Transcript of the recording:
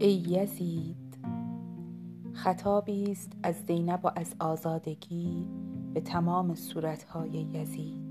ای یزید خطابی است از زینب و از آزادگی به تمام صورتهای یزید.